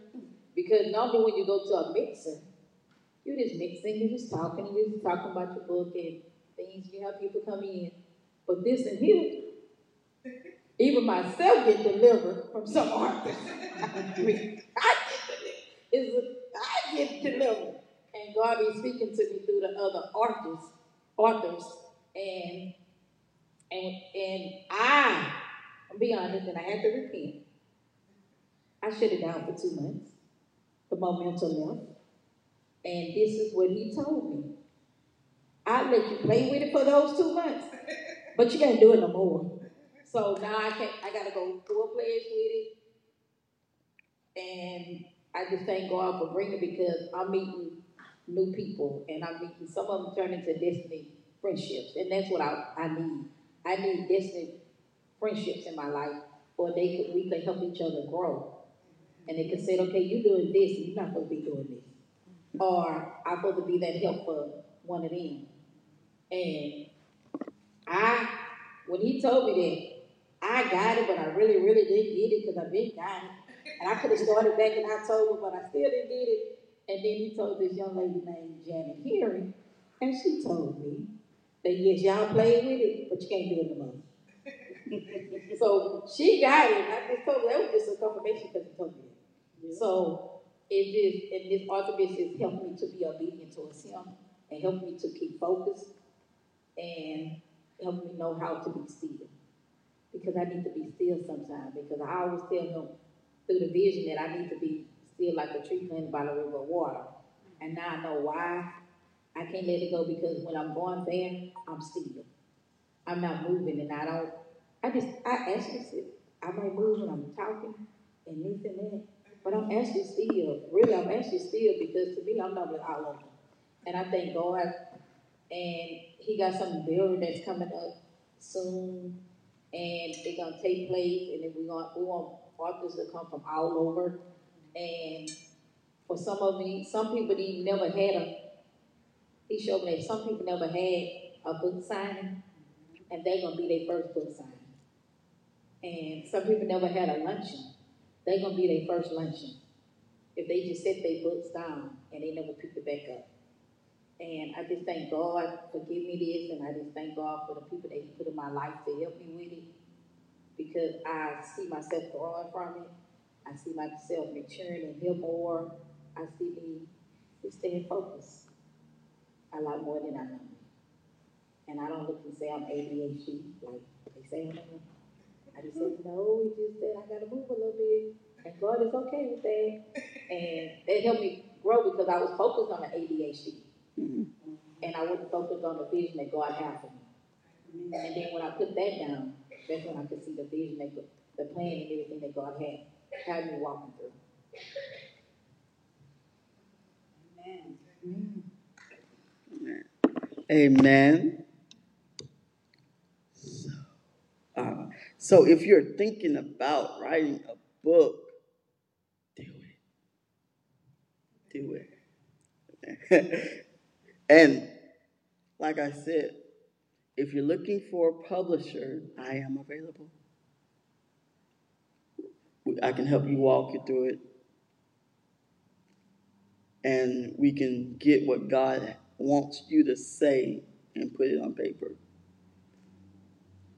Because normally when you go to a mixer, you're just mixing, you're just talking, you're just talking about your book and things, you have people come in. But this and here, even myself get delivered from some artists. I get delivered. I get delivered. And God be speaking to me through the other artists, authors, and and and I, I'll be honest, and I have to repent. I shut it down for two months, the momentum left. And this is what he told me. I let you play with it for those two months, but you can't do it no more. So now I can't. I gotta go full pledge with it, and I just thank God for bringing because I'm meeting new people, and I'm meeting some of them turn into destiny friendships, and that's what I, I need. I need destiny friendships in my life, or they could, we can help each other grow, and they can say, okay, you're doing this, and you're not supposed to be doing this, or I'm supposed to be that help for one of them, and I when he told me that. I got it, but I really, really didn't get it because I've been got it. And I could have started back in October, but I still didn't get it. And then he told this young lady named Janet Hearing, and she told me that yes, y'all played with it, but you can't do it no more. so she got it. I just told her that was just a confirmation because he told me that. So it just and this archbishop has helped me to be obedient towards him and helped me to keep focused and helped me know how to be still because I need to be still sometimes. Because I always tell him through the vision that I need to be still like a tree planted by the river of water. And now I know why I can't let it go because when I'm going there, I'm still. I'm not moving and I don't, I just, I actually sit. I might move when I'm talking and this and that, but I'm actually still. Really, I'm actually still because to me, I'm not all over. And I thank God. And He got something bigger that's coming up soon and they're gonna take place, and then we want we want authors to come from all over. And for some of me, some people even never had a. He showed me that some people never had a book signing, and they're gonna be their first book signing. And some people never had a luncheon. They're gonna be their first luncheon if they just set their books down and they never pick it back up. And I just thank God for giving me this, and I just thank God for the people that He put in my life to help me with it. because I see myself growing from it. I see myself maturing and heal more. I see me staying focused a lot more than I know. And I don't look and say I'm ADHD like they say I am. I just said, no, he just said I gotta move a little bit. And God is okay with that. And that helped me grow because I was focused on the ADHD. Mhm. And I wasn't focused on the vision that God had for me. And then when I put that down, that's when I could see the vision, the plan and everything that God had, had me walking through. Amen. Amen. So, uh, so if you're thinking about writing a book, do it. Do it. and like I said, if you're looking for a publisher, I am available. I can help you walk you through it. And we can get what God wants you to say and put it on paper.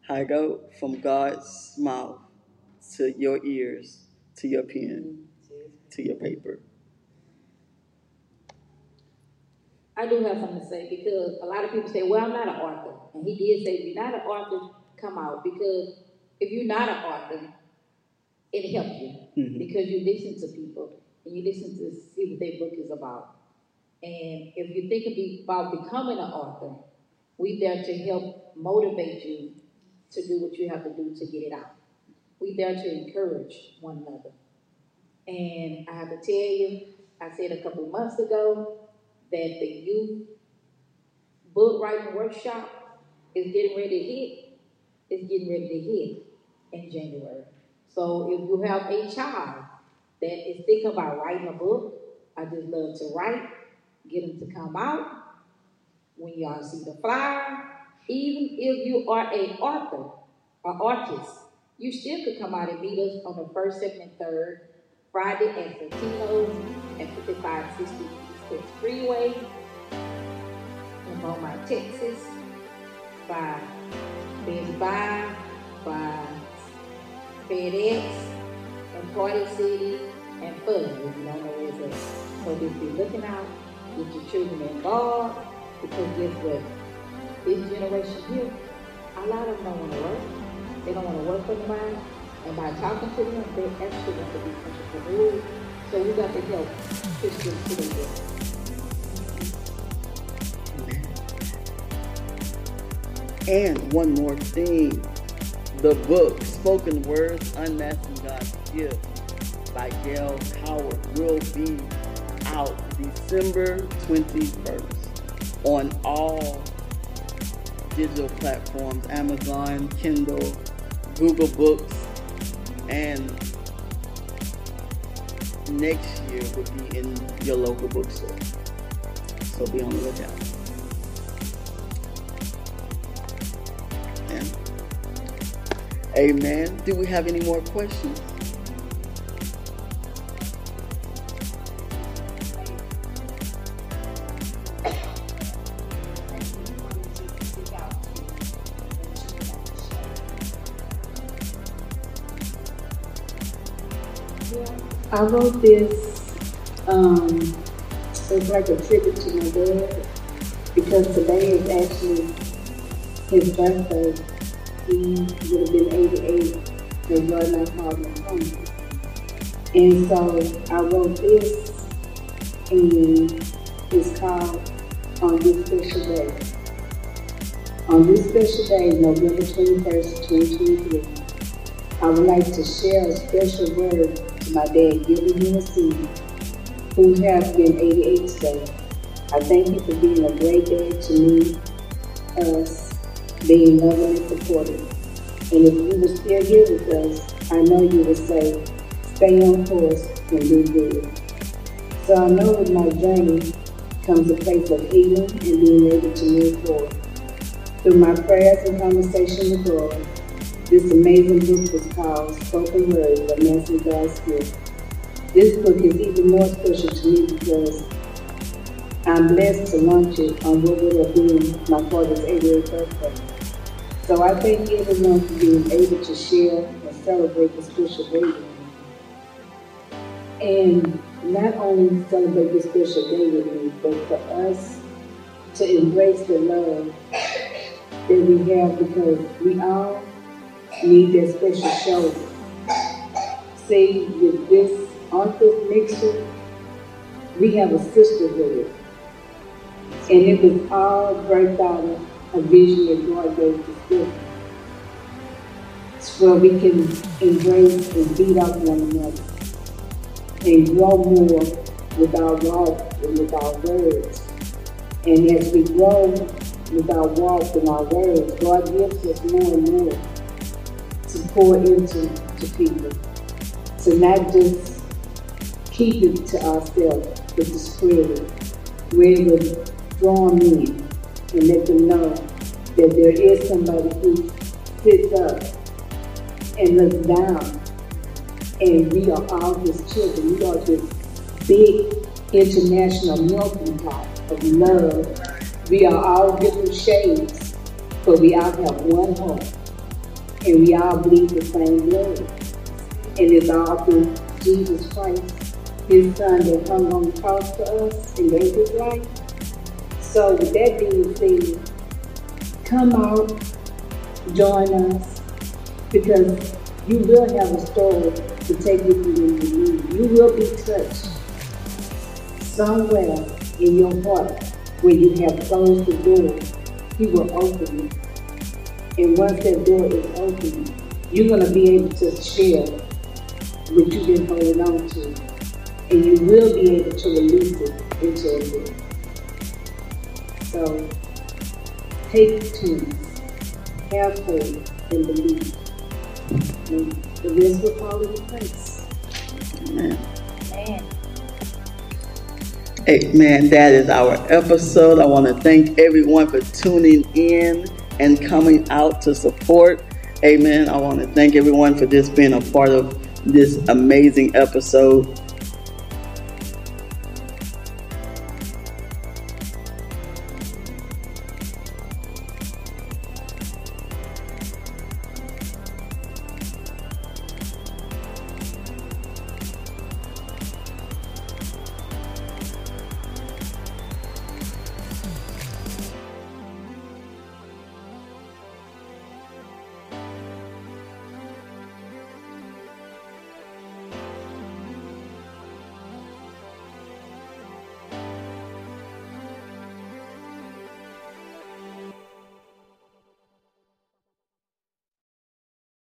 I go from God's mouth to your ears, to your pen, to your paper. I do have something to say because a lot of people say, well, I'm not an author. And he did say, if you're not an author, come out. Because if you're not an author, it helps you. Mhm. Because you listen to people and you listen to see what their book is about. And if you think about becoming an author, we there to help motivate you to do what you have to do to get it out. We there to encourage one another. And I have to tell you, I said a couple months ago that the youth book writing workshop is getting ready to hit. It's getting ready to hit in January. So if you have a child that is thinking about writing a book, I just love to write, get them to come out. When y'all see the flyer, even if you are a author or artist, you still could come out and meet us on the first, second, and third Friday at Santino's at 5560 East Freeway in Beaumont, Texas, by Best Buy, by FedEx, and Party City, and Fuzzy, if you don't know where it's at. So just be looking out, get your children involved, because guess what? This generation here, a lot of them don't want to work. They don't want to work for nobody. And by talking to them, they actually want to be entrepreneurs. So we got to help push them to the world. And one more thing the book, Spoken Words Unmasking God's Gift by Gayle Coward, will be out December 21st on all digital platforms Amazon, Kindle, Google Books, and next year will be in your local bookstore. So be on the lookout. Amen. Amen. Do we have any more questions? I wrote this um, as like a tribute to my dad because today is actually his birthday. He would have been 88 when God and I called home. And so I wrote this and it's called On This Special Day. On this special day, November 21st, 2023, I would like to share a special word to my dad, Gilby Hennessy, who has been 88 today. I thank you for being a great dad to me, us, being loving and supportive. And if you were still here with us, I know you would say, stay on course and do good. So I know with my journey comes a place of healing and being able to move forward. Through my prayers and conversation with God, this amazing book was called Spoken Words Unmasking God's Gift. This book is even more special to me because I'm blessed to launch it on what would have been my father's 88th birthday. So I thank everyone for being able to share and celebrate this special day with me. And not only celebrate this special day with me, but for us to embrace the love that we have because we all need that special shoulder. See, with this on this mixture, we have a sisterhood. And it was all birthed out a vision that God gave to Spirit. Where we can embrace and beat up one another and grow more with our walk and with our words. And as we grow with our walk and our words, God gives us more and more to pour into to people. To not just keep it to ourselves, but to spread it. Where it will draw them in and let them know that there is somebody who sits up and looks down. And we are all his children. We are this big international melting pot of love. We are all different shades, but we all have one heart. And we all bleed the same blood. And it's all through Jesus Christ, his son that hung on the cross for us and gave his life. So with that being said, come out, join us, because you will have a story to take with you when you leave. You will be touched somewhere in your heart where you have closed the door. He will open it. And once that door is open, you're going to be able to share what you've been holding on to. And you will be able to release it into a book. So take two, have faith, and believe. And the rest will fall into place. Amen. Man, Amen. That is our episode. I want to thank everyone for tuning in and coming out to support. Amen. I want to thank everyone for just being a part of this amazing episode.